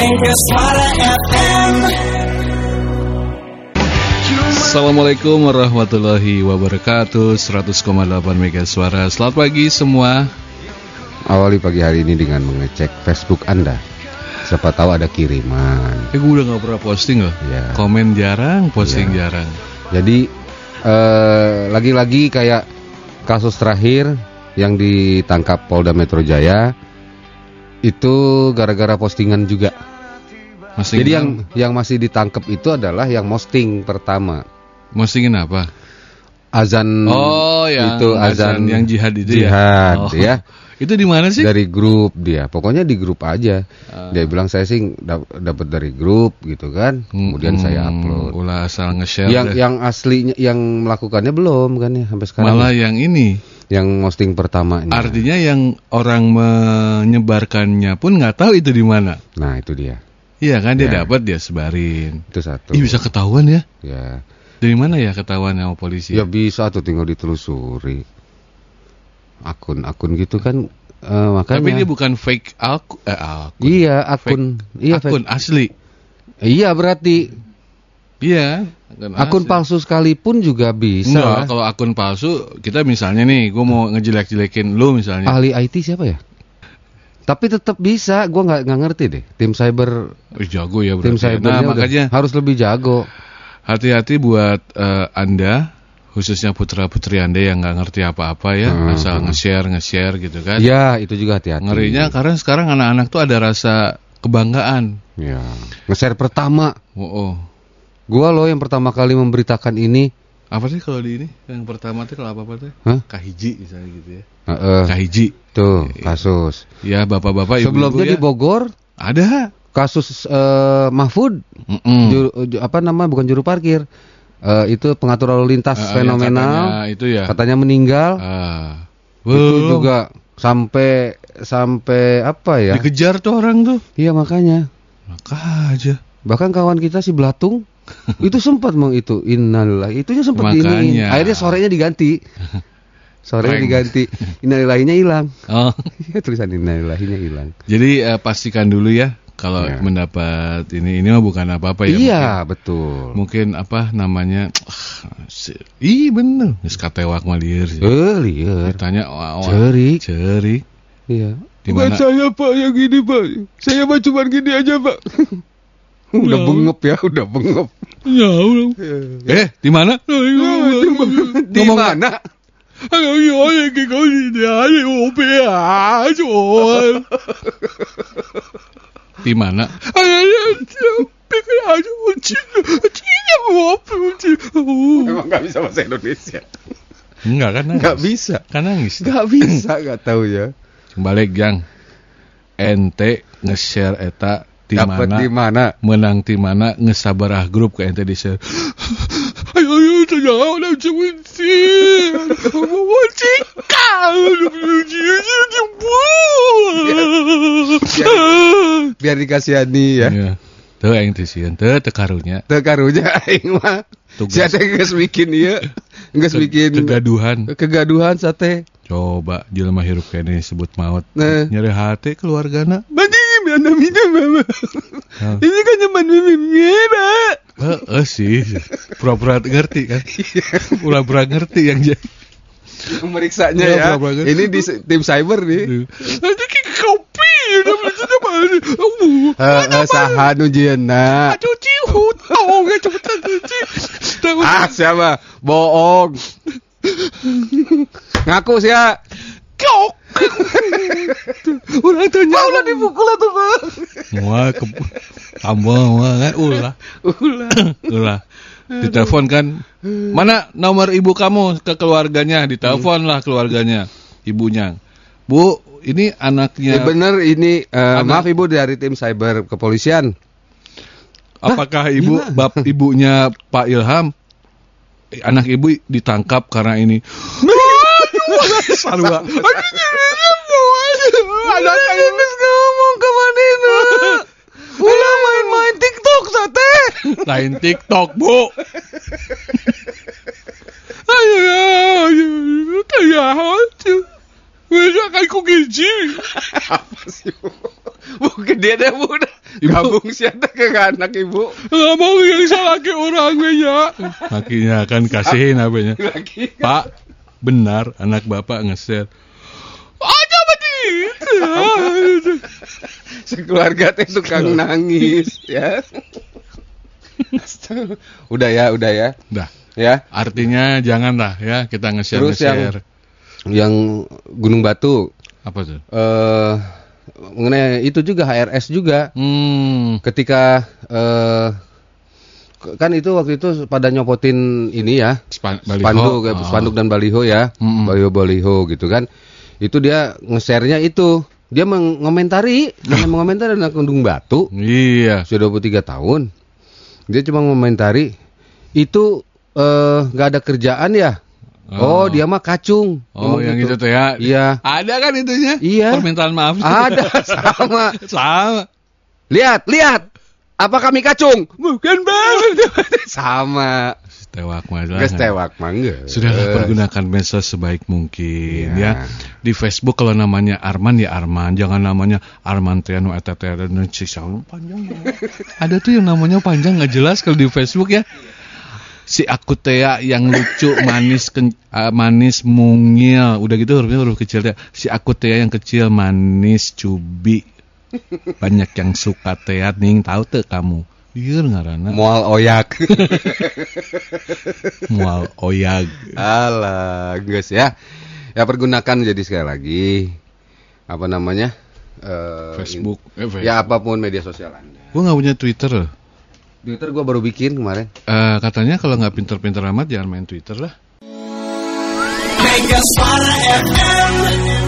Mega Suara FM. Assalamualaikum warahmatullahi wabarakatuh 100,8 Mega Suara Selamat pagi semua Awali pagi hari ini dengan mengecek Facebook Anda. Siapa tahu ada kiriman. Eh gue udah gak pernah posting loh Ya. Komen jarang, posting Ya. jarang Jadi eh, lagi-lagi kayak kasus terakhir yang ditangkap Polda Metro Jaya itu gara-gara postingan juga. Posting Jadi yang yang masih ditangkap itu adalah yang posting pertama. Postingin apa? Azan Oh yang itu azan, yang jihad itu jihad, ya Oh. ya. Itu di mana sih? Dari grup dia. Pokoknya di grup aja. Ah. Dia bilang saya sih dap- dapat dari grup gitu kan. Kemudian Hmm, saya upload. Ulah asal nge-share yang deh. yang aslinya yang melakukannya belum kan ya sampai sekarang Malah yang ini yang posting pertamanya Artinya yang orang menyebarkannya pun nggak tahu itu di mana. Nah itu dia. Iya kan dia Ya. dapat dia sebarin. Itu satu. Ih bisa ketahuan ya? Ya. Dari mana ya ketahuan sama polisi? ya bisa tuh tinggal ditelusuri. Akun-akun gitu kan eh, makanya. Tapi dia bukan fake aku, eh, akun. iya akun. Iya akun fake. asli. iya berarti Iya. akun palsu sekalipun juga bisa Enggak, kalau akun palsu kita misalnya nih, gue mau ngejelek-jelekin lu misalnya. ahli IT siapa ya tapi tetap bisa gua nggak nggak ngerti deh tim cyber jago ya tim berarti. cybernya Nah udah makanya harus lebih jago hati-hati buat eh, anda, khususnya putra putri anda yang nggak ngerti apa-apa ya, Hmm. asal nge-share nge-share gitu kan. ya itu juga hati-hati Ngerinya karena sekarang anak-anak tuh ada rasa kebanggaan. ya nge-share pertama Oh, oh. Gua loh yang pertama kali memberitakan ini. apa sih kalau di ini? Yang pertama tuh kalau apa-apa tuh? Hah? Kahiji misalnya gitu ya. Heeh, Kahiji. tuh kasus. Ya bapak-bapak ibu-ibu Sebelumnya ya. di Bogor Ada. kasus eh, Mahfud Mm-mm. juru- ju- apa nama bukan juru parkir. Eh, itu pengatur lalu lintas yang fenomenal. katanya itu ya. Katanya meninggal. Ah. itu juga sampai sampai apa ya? Dikejar tuh orang tuh. Iya makanya. Maka aja. Bahkan kawan kita si Blatung itu sempat meng itu innalillahi itunya sempat diiniin. Akhirnya sorenya diganti. Sorenya Keren. diganti. Innalillahinya hilang. Oh. Iya tulisan innalillahinya hilang. Jadi eh, pastikan dulu ya kalau Ya. mendapat ini ini mah bukan apa-apa ya. iya, betul. Mungkin, mungkin apa namanya? ah, Ih bener. Geus katewak mah lieur sih. Eh, liar. Ditanya wah, wah, Cerik. Cerik. Iya. Di mana? saya Pak yang gini Pak. Saya mah cuma gini aja Pak. Udah Ya. bengep ya, udah bengep. Ya Allah. Eh, di mana? Di mana? Di mana? Emang nggak bisa bahasa Indonesia? Enggak kan nangis. Nggak bisa. Kan nangis. Nggak bisa, nggak tahu ya. Balik Jang. Ente nge-share eta di mana? di mana? Menang di mana ngesabarah grup ke ente di share. Ayo ayo jangan ada cuci. Mau cikal. Biar dikasihani ya. Ya. Tuh yang disieun teu teu karunya. Teu karunya aing mah. Si Ate geus bikin ieu. Geus bikin kegaduhan. kegaduhan sate. Coba jelema hirup kene disebut maut. Nah. Nyeri hati keluargana. Badi mana minum mama. Nah. Ini kan zaman mimira. Heeh sih. Pura-pura ngerti kan. Pura-pura ngerti yang jadi. Memeriksanya Ya, ya. berapa kan? Ini di tim cyber nih. Nanti kopi. Heeh, saha nu hutong. Cepetan cuci. Ah, siapa? Bohong. Ngaku sih ya. Kok. Ulah tanya. Ulah dipukul atuh, Bang. Wah, ke tambah wah kan ulah. Ulah. Ulah. Ditelepon kan. Mana nomor ibu kamu ke keluarganya? Ditelepon lah keluarganya. Ibunya. Bu, ini Ya, anaknya. bener ini eh, Anak- maaf Ibu dari tim cyber kepolisian. Apakah ibu gimana? bap ibunya Pak Ilham anak ibu ditangkap karena ini? Sarua. Anak saya ngomong ke Manina. Ulah main-main TikTok sate. Lain TikTok, Bu. Ayo, ayo, ayo, Beda kan kok gizi. Apa sih Bu? Bu gede deh Bu. Gabung sih ada ke anak ibu. Nggak mau yang salah ke orang ya. Akhirnya kan kasihin apanya. Lagi. Pak, benar anak bapak nge-share. Aja begitu. Sekeluarga teh tukang nangis ya. udah ya, udah ya. Dah, Ya. artinya janganlah ya kita nge-share Terus yang- nge-share. Yang Gunung Batu Apa tuh? eh mengenai itu juga HRS juga Hmm. ketika eh kan itu waktu itu pada nyopotin ini ya Span- baliho. spanduk Oh. spanduk dan baliho ya Mm-mm. baliho baliho gitu kan itu dia nge-share-nya itu dia mengomentari dia mengomentari anak Gunung Batu Iya. sudah 23 tahun dia cuma mengomentari itu eh, nggak ada kerjaan ya oh, Oh. dia mah kacung Oh, yang gitu. itu tuh ya. iya Ada kan itunya? Iya. Permintaan maaf. ada sama Sama. lihat lihat apa kami kacung bukan bang sama Tewak mah. Gas tewak mangga Sudahlah pergunakan medsos sebaik mungkin Iya. ya. Di Facebook kalau namanya Arman ya Arman, jangan namanya Arman Triano eta dan si Saul panjang. ya. Ada tuh yang namanya panjang nggak jelas kalau di Facebook ya. Si aku Tea yang lucu, manis, ken- ah, manis, mungil, udah gitu hurufnya huruf kecil ya. Si aku Tea yang kecil, manis, cubi, banyak yang suka Tea ning tahu tuh kamu. Iya ngarana mual oyak mual oyag. alah guys ya ya pergunakan jadi sekali lagi apa namanya eh, Facebook, eh, ya apa pun media sosial anda Gue nggak punya Twitter. Twitter gua baru bikin kemarin Eh, katanya kalau nggak pinter-pinter amat jangan main Twitter lah. Mega Suara FM.